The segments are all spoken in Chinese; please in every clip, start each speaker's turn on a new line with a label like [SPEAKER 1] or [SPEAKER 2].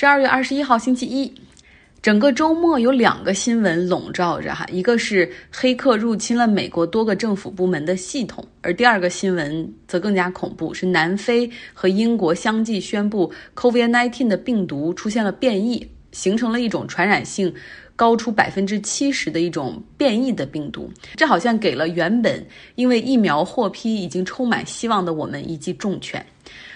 [SPEAKER 1] 十二月二十一号星期一，整个周末有两个新闻笼罩着哈，一个是黑客入侵了美国多个政府部门的系统，而第二个新闻则更加恐怖，是南非和英国相继宣布 COVID-19 的病毒出现了变异，形成了一种传染性高出百分之七十的一种变异的病毒，这好像给了原本因为疫苗获批已经充满希望的我们一记重拳。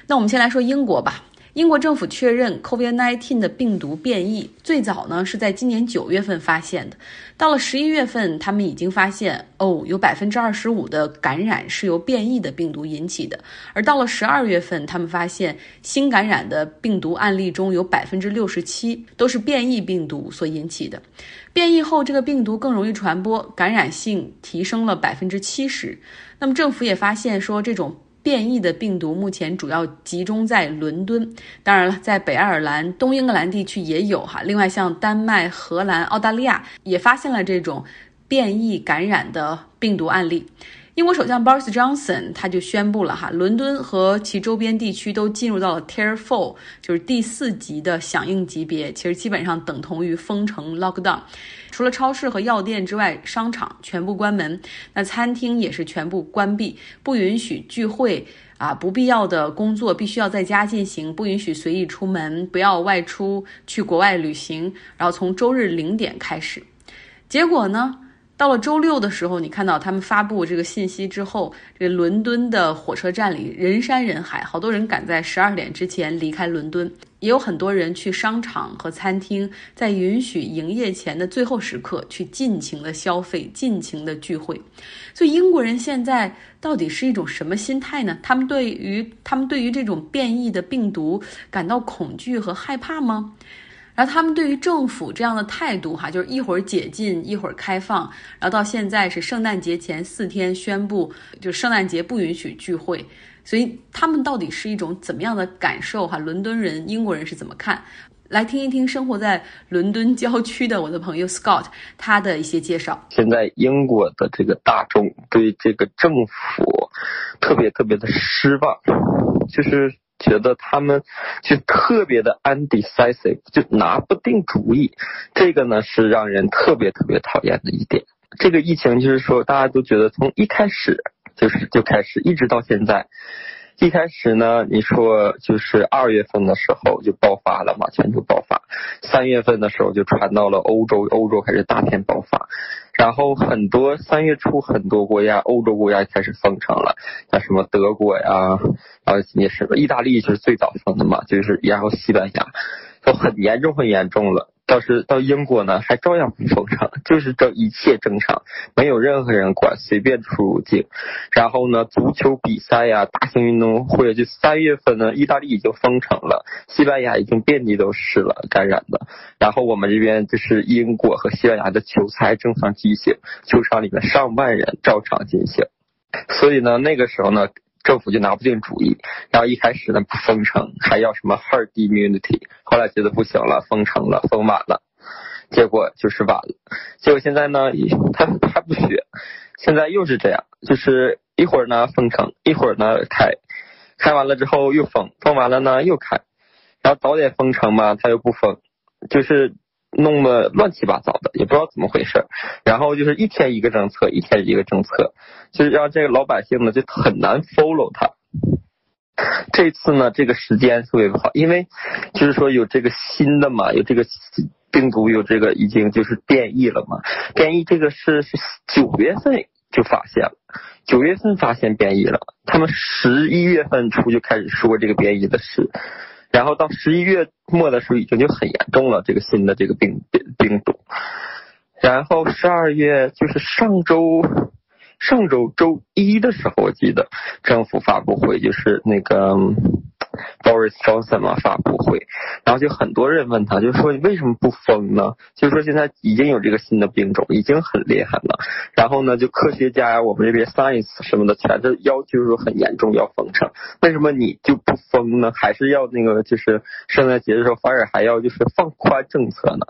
[SPEAKER 1] 那我们先来说英国吧。英国政府确认 COVID-19 的病毒变异，最早呢是在今年九月份发现的。到了十一月份，他们已经发现哦，有百分之二十五的感染是由变异的病毒引起的。而到了十二月份，他们发现新感染的病毒案例中有百分之六十七都是变异病毒所引起的。变异后，这个病毒更容易传播，感染性提升了百分之七十。那么政府也发现说这种。变异的病毒目前主要集中在伦敦，当然了，在北爱尔兰、东英格兰地区也有哈。另外，像丹麦、荷兰、澳大利亚也发现了这种变异感染的病毒案例。英国首相 Boris Johnson 他就宣布了哈，伦敦和其周边地区都进入到了 Tier Four，就是第四级的响应级别，其实基本上等同于封城 Lockdown。除了超市和药店之外，商场全部关门，那餐厅也是全部关闭，不允许聚会啊，不必要的工作必须要在家进行，不允许随意出门，不要外出去国外旅行。然后从周日零点开始，结果呢？到了周六的时候，你看到他们发布这个信息之后，这个伦敦的火车站里人山人海，好多人赶在十二点之前离开伦敦，也有很多人去商场和餐厅，在允许营业前的最后时刻去尽情的消费、尽情的聚会。所以英国人现在到底是一种什么心态呢？他们对于他们对于这种变异的病毒感到恐惧和害怕吗？然后他们对于政府这样的态度，哈，就是一会儿解禁，一会儿开放，然后到现在是圣诞节前四天宣布，就圣诞节不允许聚会，所以他们到底是一种怎么样的感受？哈，伦敦人、英国人是怎么看？来听一听生活在伦敦郊区的我的朋友 Scott 他的一些介绍。
[SPEAKER 2] 现在英国的这个大众对这个政府特别特别的失望，就是。觉得他们就特别的 undecisive，就拿不定主意，这个呢是让人特别特别讨厌的一点。这个疫情就是说，大家都觉得从一开始就是就开始，一直到现在。一开始呢，你说就是二月份的时候就爆发了嘛，全球爆发。三月份的时候就传到了欧洲，欧洲开始大片爆发。然后很多三月初很多国家，欧洲国家开始封城了，像什么德国呀，然后也是意大利就是最早封的嘛，就是然后西班牙都很严重很严重了。倒是到英国呢，还照样不封城，就是这一切正常，没有任何人管，随便出入境。然后呢，足球比赛呀，大型运动会，就三月份呢，意大利已经封城了，西班牙已经遍地都是了感染的。然后我们这边就是英国和西班牙的球赛正常进行，球场里面上万人照常进行。所以呢，那个时候呢。政府就拿不定主意，然后一开始呢不封城，还要什么 herd immunity，后来觉得不行了，封城了，封满了，结果就是晚了。结果现在呢，他还不学，现在又是这样，就是一会儿呢封城，一会儿呢开，开完了之后又封，封完了呢又开，然后早点封城嘛，他又不封，就是。弄得乱七八糟的，也不知道怎么回事。然后就是一天一个政策，一天一个政策，就是让这个老百姓呢就很难 follow 他。这次呢，这个时间特别不好，因为就是说有这个新的嘛，有这个病毒，有这个已经就是变异了嘛。变异这个是是九月份就发现了，九月份发现变异了，他们十一月份初就开始说这个变异的事。然后到十一月末的时候，已经就很严重了，这个新的这个病病病毒。然后十二月就是上周。上周周一的时候，我记得政府发布会就是那个 Boris Johnson 嘛发布会，然后就很多人问他，就说你为什么不封呢？就是说现在已经有这个新的病种，已经很厉害了。然后呢，就科学家呀，我们这边 science 什么的，全都要求说很严重要封城。为什么你就不封呢？还是要那个就是圣诞节的时候反而还要就是放宽政策呢？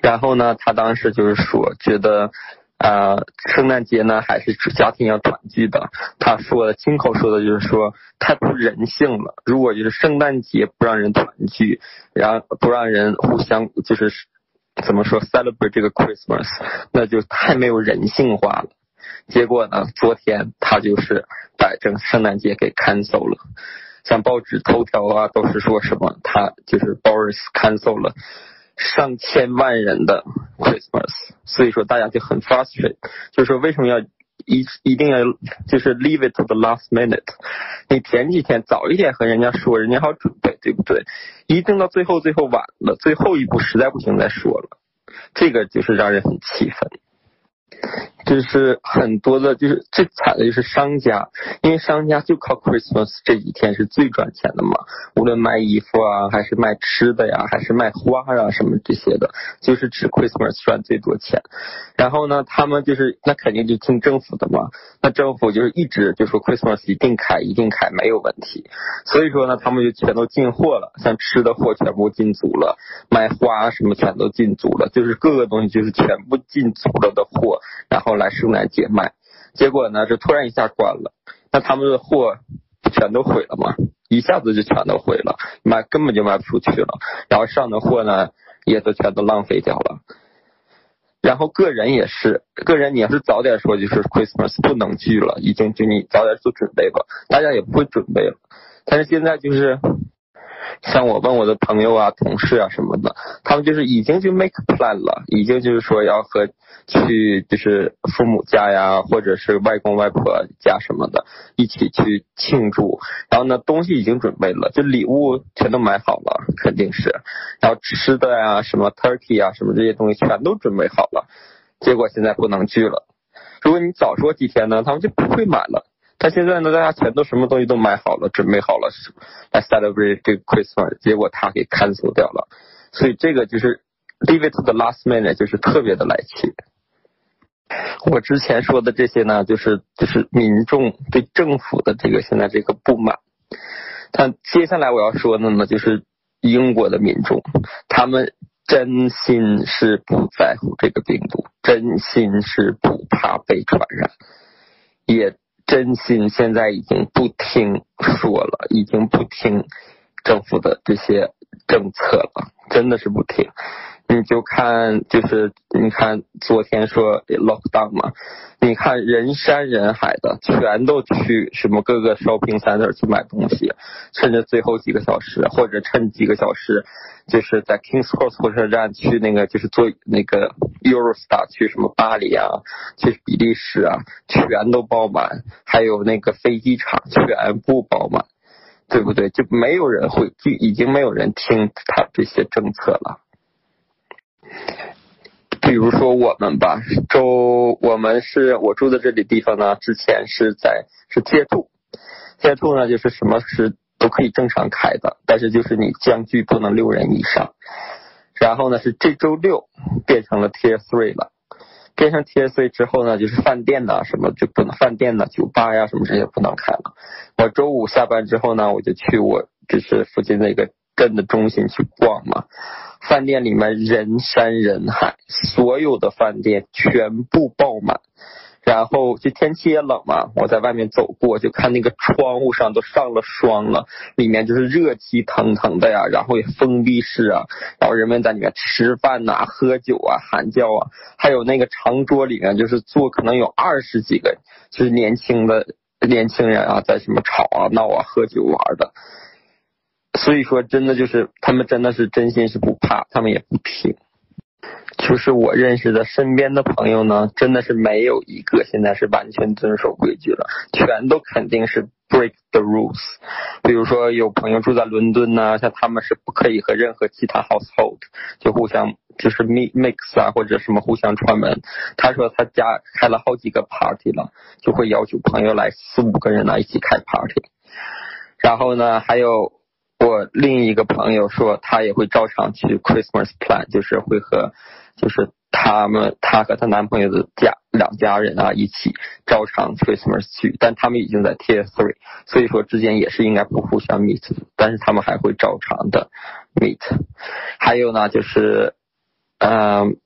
[SPEAKER 2] 然后呢，他当时就是说觉得。呃，圣诞节呢还是家庭要团聚的。他说的亲口说的就是说太不人性了。如果就是圣诞节不让人团聚，然后不让人互相就是怎么说 celebrate 这个 Christmas，那就太没有人性化了。结果呢，昨天他就是把这圣诞节给 cancel 了，像报纸头条啊都是说什么他就是 Boris cancel 了。上千万人的 Christmas，所以说大家就很 frustrated，就是说为什么要一一定要就是 leave it to the last minute？你前几天早一点和人家说，人家好准备，对不对？一定到最后最后晚了，最后一步实在不行再说了，这个就是让人很气愤。就是很多的，就是最惨的就是商家，因为商家就靠 Christmas 这几天是最赚钱的嘛。无论卖衣服啊，还是卖吃的呀，还是卖花啊什么这些的，就是指 Christmas 赚最多钱。然后呢，他们就是那肯定就听政府的嘛。那政府就是一直就说 Christmas 一定开，一定开，没有问题。所以说呢，他们就全都进货了，像吃的货全部进足了，卖花什么全都进足了，就是各个东西就是全部进足了的货，然后。来圣诞节卖，结果呢，这突然一下关了，那他们的货全都毁了嘛，一下子就全都毁了，卖根本就卖不出去了，然后上的货呢，也都全都浪费掉了，然后个人也是，个人你要是早点说，就是 Christmas 不能聚了，已经就你早点做准备吧，大家也不会准备了，但是现在就是。像我问我的朋友啊、同事啊什么的，他们就是已经就 make plan 了，已经就是说要和去就是父母家呀，或者是外公外婆家什么的，一起去庆祝。然后呢，东西已经准备了，就礼物全都买好了，肯定是。然后吃的呀，什么 turkey 啊，什么这些东西全都准备好了。结果现在不能聚了。如果你早说几天呢，他们就不会买了。他现在呢，大家全都什么东西都买好了，准备好了来 celebrate 这个 Christmas，结果他给 cancel 掉了，所以这个就是 leave it to the last minute，就是特别的来气。我之前说的这些呢，就是就是民众对政府的这个现在这个不满。但接下来我要说的呢，就是英国的民众，他们真心是不在乎这个病毒，真心是不怕被传染，也。真心现在已经不听说了，已经不听政府的这些政策了，真的是不听。你就看，就是你看昨天说 lockdown 嘛，你看人山人海的，全都去什么各个 shopping center 去买东西，趁着最后几个小时，或者趁几个小时，就是在 Kings Cross 火车站去那个，就是坐那个 Eurostar 去什么巴黎啊，去比利时啊，全都爆满，还有那个飞机场全部爆满，对不对？就没有人会，就已经没有人听他这些政策了。比如说我们吧，周我们是我住的这里地方呢，之前是在是街兔，街兔呢就是什么是都可以正常开的，但是就是你将距不能六人以上。然后呢是这周六变成了 Tier Three 了，变成 Tier Three 之后呢，就是饭店呐什么就不能，饭店呐酒吧呀什么这些不能开了。我周五下班之后呢，我就去我就是附近那个镇的中心去逛嘛。饭店里面人山人海，所有的饭店全部爆满。然后就天气也冷嘛，我在外面走过，就看那个窗户上都上了霜了，里面就是热气腾腾的呀。然后也封闭式啊，然后人们在里面吃饭呐、喝酒啊、喊叫啊，还有那个长桌里面就是坐可能有二十几个，就是年轻的年轻人啊，在什么吵啊、闹啊、喝酒玩的。所以说，真的就是他们真的是真心是不怕，他们也不听。就是我认识的身边的朋友呢，真的是没有一个现在是完全遵守规矩了，全都肯定是 break the rules。比如说有朋友住在伦敦呢，像他们是不可以和任何其他 household 就互相就是 mix 啊或者什么互相串门。他说他家开了好几个 party 了，就会要求朋友来四五个人来一起开 party。然后呢，还有。我另一个朋友说，他也会照常去 Christmas plan，就是会和，就是他们她和她男朋友的家两家人啊一起照常 Christmas 去，但他们已经在 Tier Three，所以说之间也是应该不互相 meet，但是他们还会照常的 meet。还有呢，就是，嗯。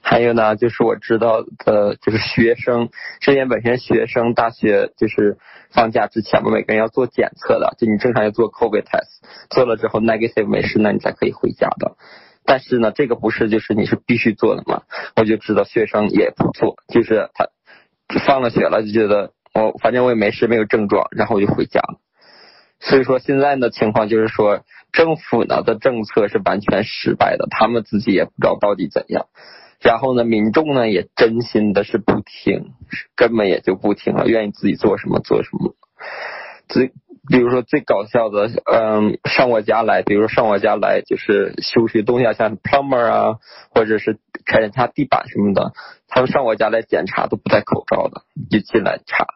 [SPEAKER 2] 还有呢，就是我知道的，就是学生，之前本身学生大学就是放假之前嘛，每个人要做检测的，就你正常要做 COVID test，做了之后 negative 没事，那你才可以回家的。但是呢，这个不是就是你是必须做的嘛？我就知道学生也不做，就是他放了学了就觉得我反正我也没事，没有症状，然后我就回家了。所以说现在的情况就是说，政府呢的政策是完全失败的，他们自己也不知道到底怎样。然后呢，民众呢也真心的是不听，根本也就不听了，愿意自己做什么做什么。最比如说最搞笑的，嗯，上我家来，比如说上我家来就是修些东西啊，像 plumber 啊，或者是检查地板什么的，他们上我家来检查都不戴口罩的，就进来查。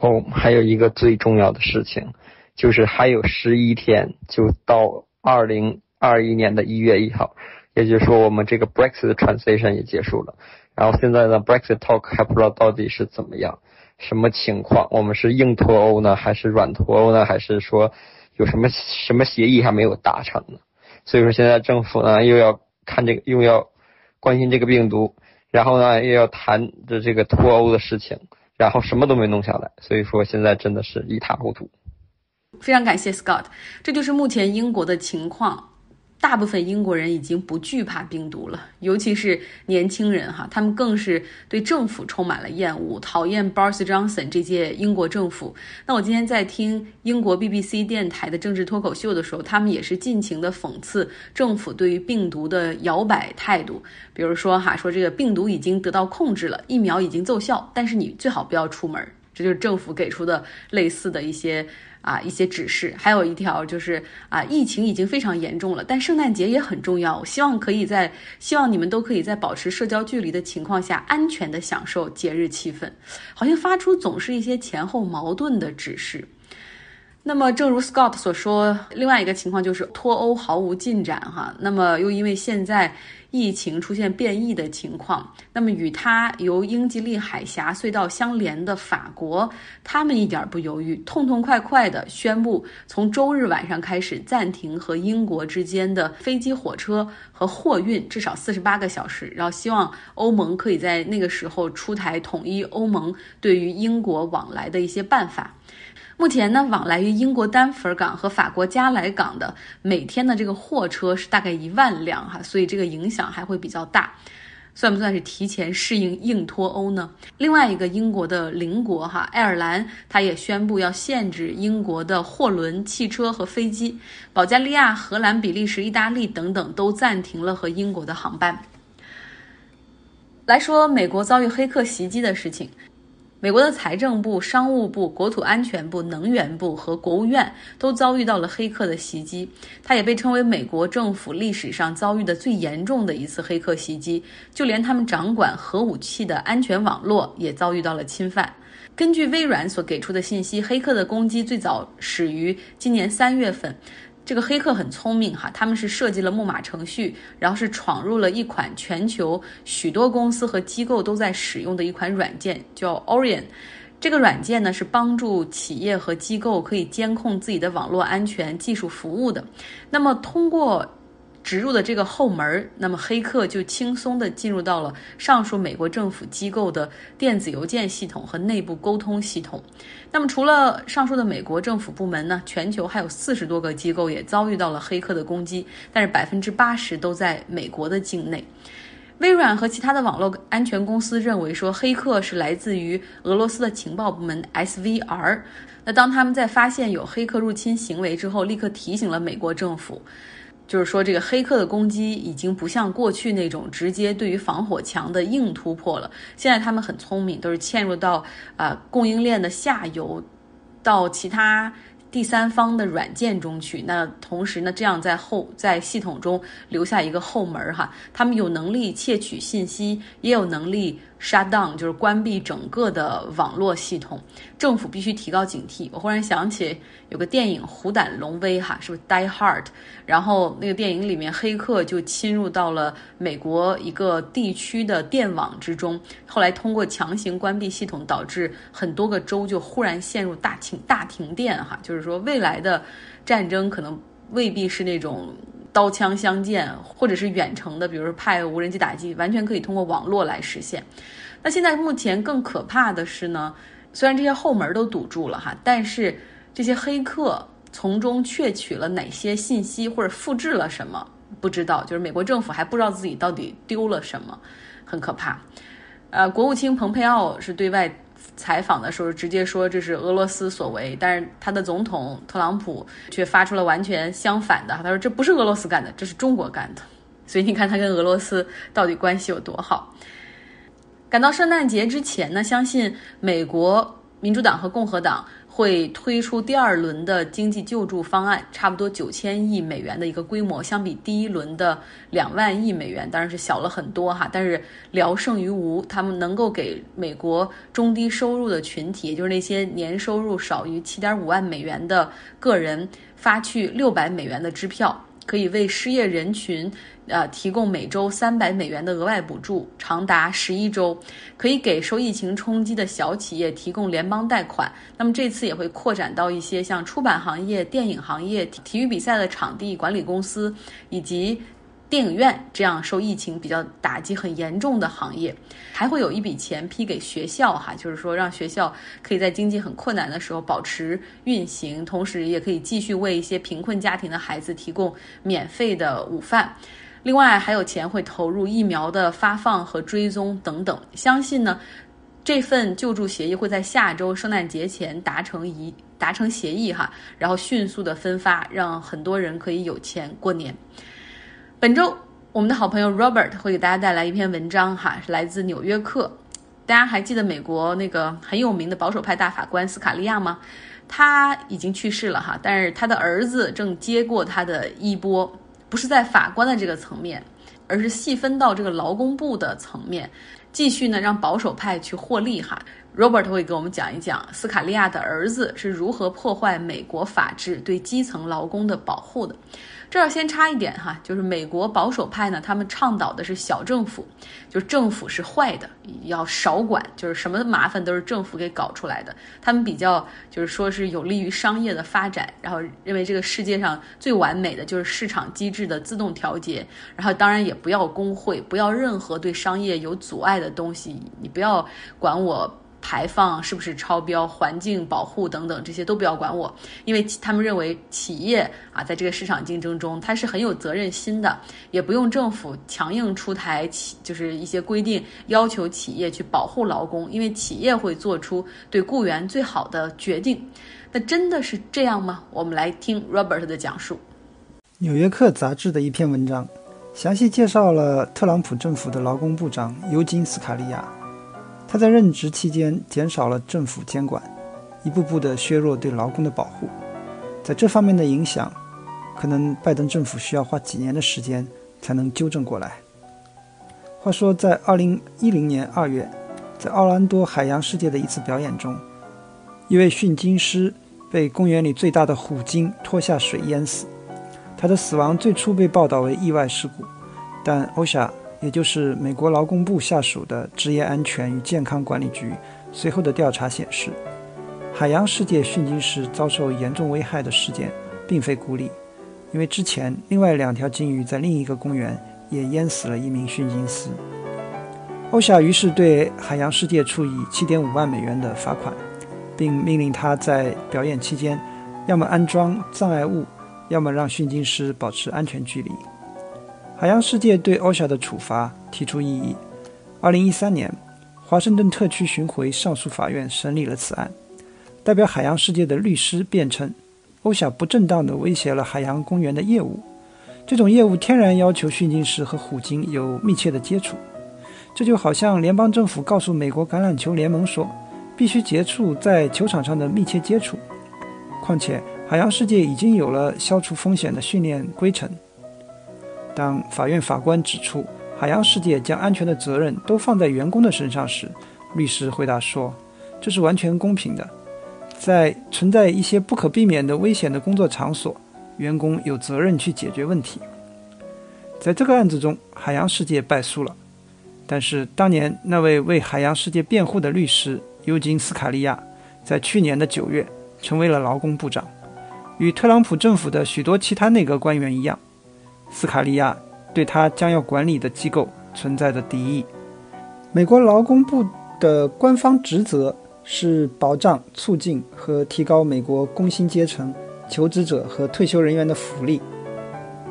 [SPEAKER 2] 哦，还有一个最重要的事情，就是还有十一天就到二零二一年的一月一号，也就是说我们这个 Brexit transition 也结束了。然后现在呢，Brexit talk 还不知道到底是怎么样，什么情况？我们是硬脱欧呢，还是软脱欧呢？还是说有什么什么协议还没有达成呢？所以说现在政府呢又要看这个，又要关心这个病毒，然后呢又要谈的这个脱欧的事情。然后什么都没弄下来，所以说现在真的是一塌糊涂。
[SPEAKER 1] 非常感谢 Scott，这就是目前英国的情况。大部分英国人已经不惧怕病毒了，尤其是年轻人哈，他们更是对政府充满了厌恶，讨厌 Boris Johnson 这届英国政府。那我今天在听英国 BBC 电台的政治脱口秀的时候，他们也是尽情的讽刺政府对于病毒的摇摆态度。比如说哈，说这个病毒已经得到控制了，疫苗已经奏效，但是你最好不要出门。这就是政府给出的类似的一些。啊，一些指示，还有一条就是啊，疫情已经非常严重了，但圣诞节也很重要。我希望可以在，希望你们都可以在保持社交距离的情况下，安全的享受节日气氛。好像发出总是一些前后矛盾的指示。那么，正如 Scott 所说，另外一个情况就是脱欧毫无进展哈。那么又因为现在。疫情出现变异的情况，那么与它由英吉利海峡隧道相连的法国，他们一点不犹豫，痛痛快快地宣布，从周日晚上开始暂停和英国之间的飞机、火车和货运，至少四十八个小时。然后希望欧盟可以在那个时候出台统一欧盟对于英国往来的一些办法。目前呢，往来于英国丹佛港和法国加莱港的每天的这个货车是大概一万辆哈，所以这个影响还会比较大。算不算是提前适应硬脱欧呢？另外一个英国的邻国哈，爱尔兰，它也宣布要限制英国的货轮、汽车和飞机。保加利亚、荷兰、比利时、意大利等等都暂停了和英国的航班。来说美国遭遇黑客袭击的事情。美国的财政部、商务部、国土安全部、能源部和国务院都遭遇到了黑客的袭击，它也被称为美国政府历史上遭遇的最严重的一次黑客袭击。就连他们掌管核武器的安全网络也遭遇到了侵犯。根据微软所给出的信息，黑客的攻击最早始于今年三月份。这个黑客很聪明哈，他们是设计了木马程序，然后是闯入了一款全球许多公司和机构都在使用的一款软件，叫 Orion。这个软件呢是帮助企业和机构可以监控自己的网络安全技术服务的。那么通过植入的这个后门，那么黑客就轻松地进入到了上述美国政府机构的电子邮件系统和内部沟通系统。那么除了上述的美国政府部门呢，全球还有四十多个机构也遭遇到了黑客的攻击，但是百分之八十都在美国的境内。微软和其他的网络安全公司认为说，黑客是来自于俄罗斯的情报部门 SVR。那当他们在发现有黑客入侵行为之后，立刻提醒了美国政府。就是说，这个黑客的攻击已经不像过去那种直接对于防火墙的硬突破了。现在他们很聪明，都是嵌入到啊供应链的下游，到其他。第三方的软件中去，那同时呢，这样在后在系统中留下一个后门哈，他们有能力窃取信息，也有能力 shut down，就是关闭整个的网络系统。政府必须提高警惕。我忽然想起有个电影《虎胆龙威》哈，是不是 Die Hard？然后那个电影里面黑客就侵入到了美国一个地区的电网之中，后来通过强行关闭系统，导致很多个州就忽然陷入大停大停电哈，就是。说，未来的战争可能未必是那种刀枪相见，或者是远程的，比如说派无人机打击，完全可以通过网络来实现。那现在目前更可怕的是呢，虽然这些后门都堵住了哈，但是这些黑客从中窃取了哪些信息或者复制了什么，不知道，就是美国政府还不知道自己到底丢了什么，很可怕。呃，国务卿蓬佩奥是对外。采访的时候直接说这是俄罗斯所为，但是他的总统特朗普却发出了完全相反的，他说这不是俄罗斯干的，这是中国干的。所以你看他跟俄罗斯到底关系有多好。赶到圣诞节之前呢，相信美国民主党和共和党。会推出第二轮的经济救助方案，差不多九千亿美元的一个规模，相比第一轮的两万亿美元，当然是小了很多哈。但是聊胜于无，他们能够给美国中低收入的群体，也就是那些年收入少于七点五万美元的个人，发去六百美元的支票。可以为失业人群，呃，提供每周三百美元的额外补助，长达十一周。可以给受疫情冲击的小企业提供联邦贷款。那么这次也会扩展到一些像出版行业、电影行业、体育比赛的场地管理公司以及。电影院这样受疫情比较打击很严重的行业，还会有一笔钱批给学校哈，就是说让学校可以在经济很困难的时候保持运行，同时也可以继续为一些贫困家庭的孩子提供免费的午饭。另外还有钱会投入疫苗的发放和追踪等等。相信呢，这份救助协议会在下周圣诞节前达成一达成协议哈，然后迅速的分发，让很多人可以有钱过年。本周，我们的好朋友 Robert 会给大家带来一篇文章，哈，是来自《纽约客》。大家还记得美国那个很有名的保守派大法官斯卡利亚吗？他已经去世了，哈，但是他的儿子正接过他的衣钵，不是在法官的这个层面，而是细分到这个劳工部的层面，继续呢让保守派去获利，哈。Robert 会给我们讲一讲斯卡利亚的儿子是如何破坏美国法治对基层劳工的保护的。这儿先插一点哈，就是美国保守派呢，他们倡导的是小政府，就政府是坏的，要少管，就是什么麻烦都是政府给搞出来的。他们比较就是说是有利于商业的发展，然后认为这个世界上最完美的就是市场机制的自动调节，然后当然也不要工会，不要任何对商业有阻碍的东西，你不要管我。排放是不是超标？环境保护等等，这些都不要管我，因为他们认为企业啊，在这个市场竞争中，它是很有责任心的，也不用政府强硬出台企，就是一些规定要求企业去保护劳工，因为企业会做出对雇员最好的决定。那真的是这样吗？我们来听 Robert 的讲述。
[SPEAKER 3] 《纽约客》杂志的一篇文章，详细介绍了特朗普政府的劳工部长尤金·斯卡利亚。他在任职期间减少了政府监管，一步步地削弱对劳工的保护，在这方面的影响，可能拜登政府需要花几年的时间才能纠正过来。话说，在2010年2月，在奥兰多海洋世界的一次表演中，一位驯鲸师被公园里最大的虎鲸拖下水淹死。他的死亡最初被报道为意外事故，但欧夏。也就是美国劳工部下属的职业安全与健康管理局随后的调查显示，海洋世界训鲸师遭受严重危害的事件并非孤立，因为之前另外两条鲸鱼在另一个公园也淹死了一名训鲸师。欧夏于是对海洋世界处以七点五万美元的罚款，并命令他在表演期间要么安装障碍物，要么让训鲸师保持安全距离。海洋世界对欧夏的处罚提出异议。二零一三年，华盛顿特区巡回上诉法院审理了此案。代表海洋世界的律师辩称，欧夏不正当地威胁了海洋公园的业务。这种业务天然要求训鲸师和虎鲸有密切的接触。这就好像联邦政府告诉美国橄榄球联盟说，必须结束在球场上的密切接触。况且，海洋世界已经有了消除风险的训练规程。当法院法官指出海洋世界将安全的责任都放在员工的身上时，律师回答说：“这是完全公平的。在存在一些不可避免的危险的工作场所，员工有责任去解决问题。”在这个案子中，海洋世界败诉了。但是当年那位为海洋世界辩护的律师尤金·斯卡利亚，在去年的九月成为了劳工部长，与特朗普政府的许多其他内阁官员一样。斯卡利亚对他将要管理的机构存在着敌意。美国劳工部的官方职责是保障、促进和提高美国工薪阶层、求职者和退休人员的福利。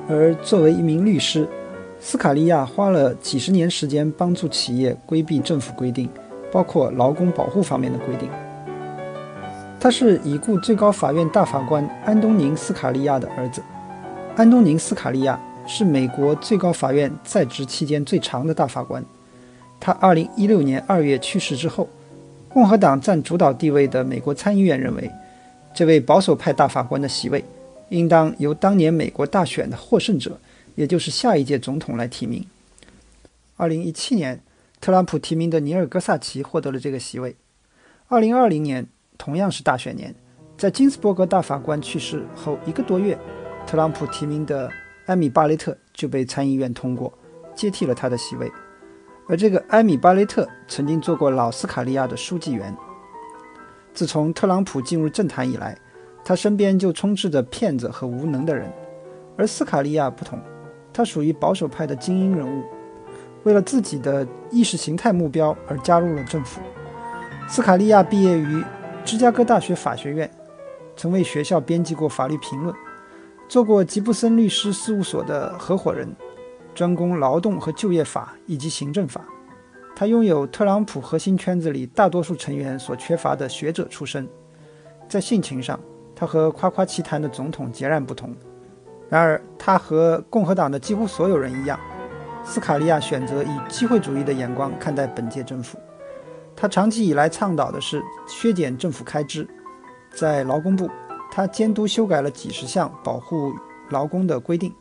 [SPEAKER 3] 而作为一名律师，斯卡利亚花了几十年时间帮助企业规避政府规定，包括劳工保护方面的规定。他是已故最高法院大法官安东宁·斯卡利亚的儿子。安东尼·斯卡利亚是美国最高法院在职期间最长的大法官。他2016年2月去世之后，共和党占主导地位的美国参议院认为，这位保守派大法官的席位应当由当年美国大选的获胜者，也就是下一届总统来提名。2017年，特朗普提名的尼尔·戈萨奇获得了这个席位。2020年。同样是大选年，在金斯伯格大法官去世后一个多月，特朗普提名的艾米·巴雷特就被参议院通过，接替了他的席位。而这个艾米·巴雷特曾经做过老斯卡利亚的书记员。自从特朗普进入政坛以来，他身边就充斥着骗子和无能的人。而斯卡利亚不同，他属于保守派的精英人物，为了自己的意识形态目标而加入了政府。斯卡利亚毕业于。芝加哥大学法学院，曾为学校编辑过法律评论，做过吉布森律师事务所的合伙人，专攻劳动和就业法以及行政法。他拥有特朗普核心圈子里大多数成员所缺乏的学者出身。在性情上，他和夸夸其谈的总统截然不同。然而，他和共和党的几乎所有人一样，斯卡利亚选择以机会主义的眼光看待本届政府。他长期以来倡导的是削减政府开支，在劳工部，他监督修改了几十项保护劳工的规定。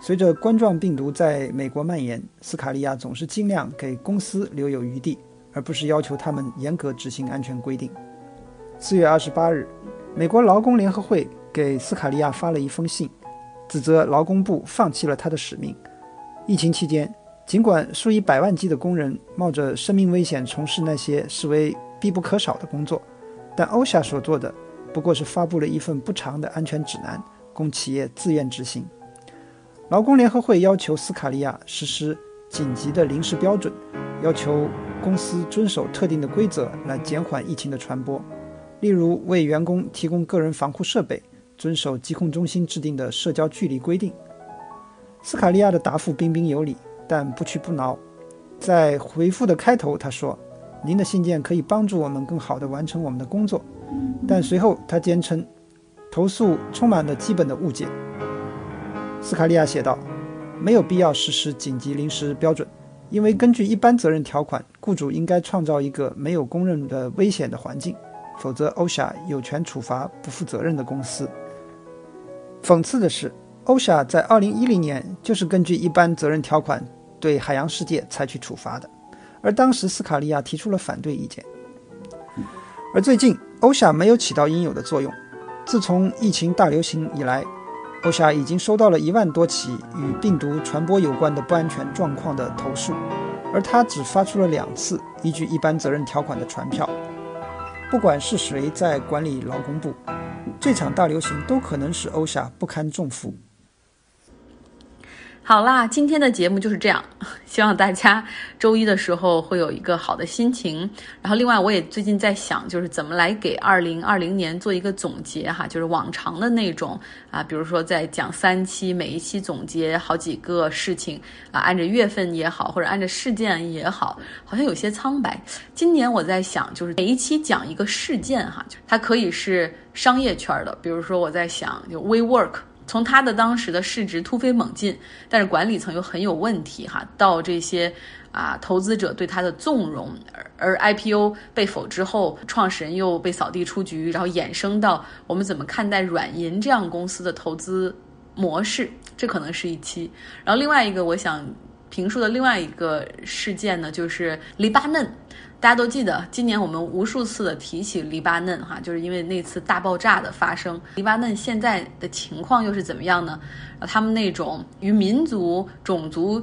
[SPEAKER 3] 随着冠状病毒在美国蔓延，斯卡利亚总是尽量给公司留有余地，而不是要求他们严格执行安全规定。四月二十八日，美国劳工联合会给斯卡利亚发了一封信，指责劳工部放弃了他的使命。疫情期间。尽管数以百万计的工人冒着生命危险从事那些视为必不可少的工作，但欧夏所做的不过是发布了一份不长的安全指南，供企业自愿执行。劳工联合会要求斯卡利亚实施紧急的临时标准，要求公司遵守特定的规则来减缓疫情的传播，例如为员工提供个人防护设备，遵守疾控中心制定的社交距离规定。斯卡利亚的答复彬彬有礼。但不屈不挠，在回复的开头，他说：“您的信件可以帮助我们更好地完成我们的工作。”但随后他坚称，投诉充满了基本的误解。斯卡利亚写道：“没有必要实施紧急临时标准，因为根据一般责任条款，雇主应该创造一个没有公认的危险的环境，否则 osa 有权处罚不负责任的公司。”讽刺的是，osa 在2010年就是根据一般责任条款。对海洋世界采取处罚的，而当时斯卡利亚提出了反对意见。而最近，欧夏没有起到应有的作用。自从疫情大流行以来，欧夏已经收到了一万多起与病毒传播有关的不安全状况的投诉，而他只发出了两次依据一般责任条款的传票。不管是谁在管理劳工部，这场大流行都可能使欧夏不堪重负。
[SPEAKER 1] 好啦，今天的节目就是这样。希望大家周一的时候会有一个好的心情。然后，另外我也最近在想，就是怎么来给二零二零年做一个总结哈，就是往常的那种啊，比如说在讲三期，每一期总结好几个事情啊，按着月份也好，或者按着事件也好，好像有些苍白。今年我在想，就是每一期讲一个事件哈，它可以是商业圈的，比如说我在想就 WeWork。从它的当时的市值突飞猛进，但是管理层又很有问题哈，到这些啊投资者对它的纵容，而 IPO 被否之后，创始人又被扫地出局，然后衍生到我们怎么看待软银这样公司的投资模式，这可能是一期。然后另外一个我想评述的另外一个事件呢，就是黎巴嫩。大家都记得，今年我们无数次的提起黎巴嫩，哈，就是因为那次大爆炸的发生。黎巴嫩现在的情况又是怎么样呢？啊、他们那种与民族、种族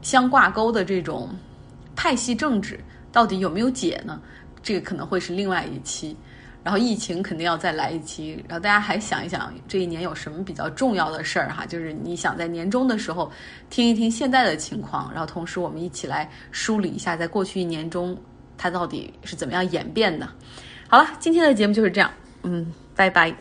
[SPEAKER 1] 相挂钩的这种派系政治，到底有没有解呢？这个可能会是另外一期。然后疫情肯定要再来一期，然后大家还想一想这一年有什么比较重要的事儿哈，就是你想在年终的时候听一听现在的情况，然后同时我们一起来梳理一下在过去一年中它到底是怎么样演变的。好了今天的节目就是这样。嗯拜拜。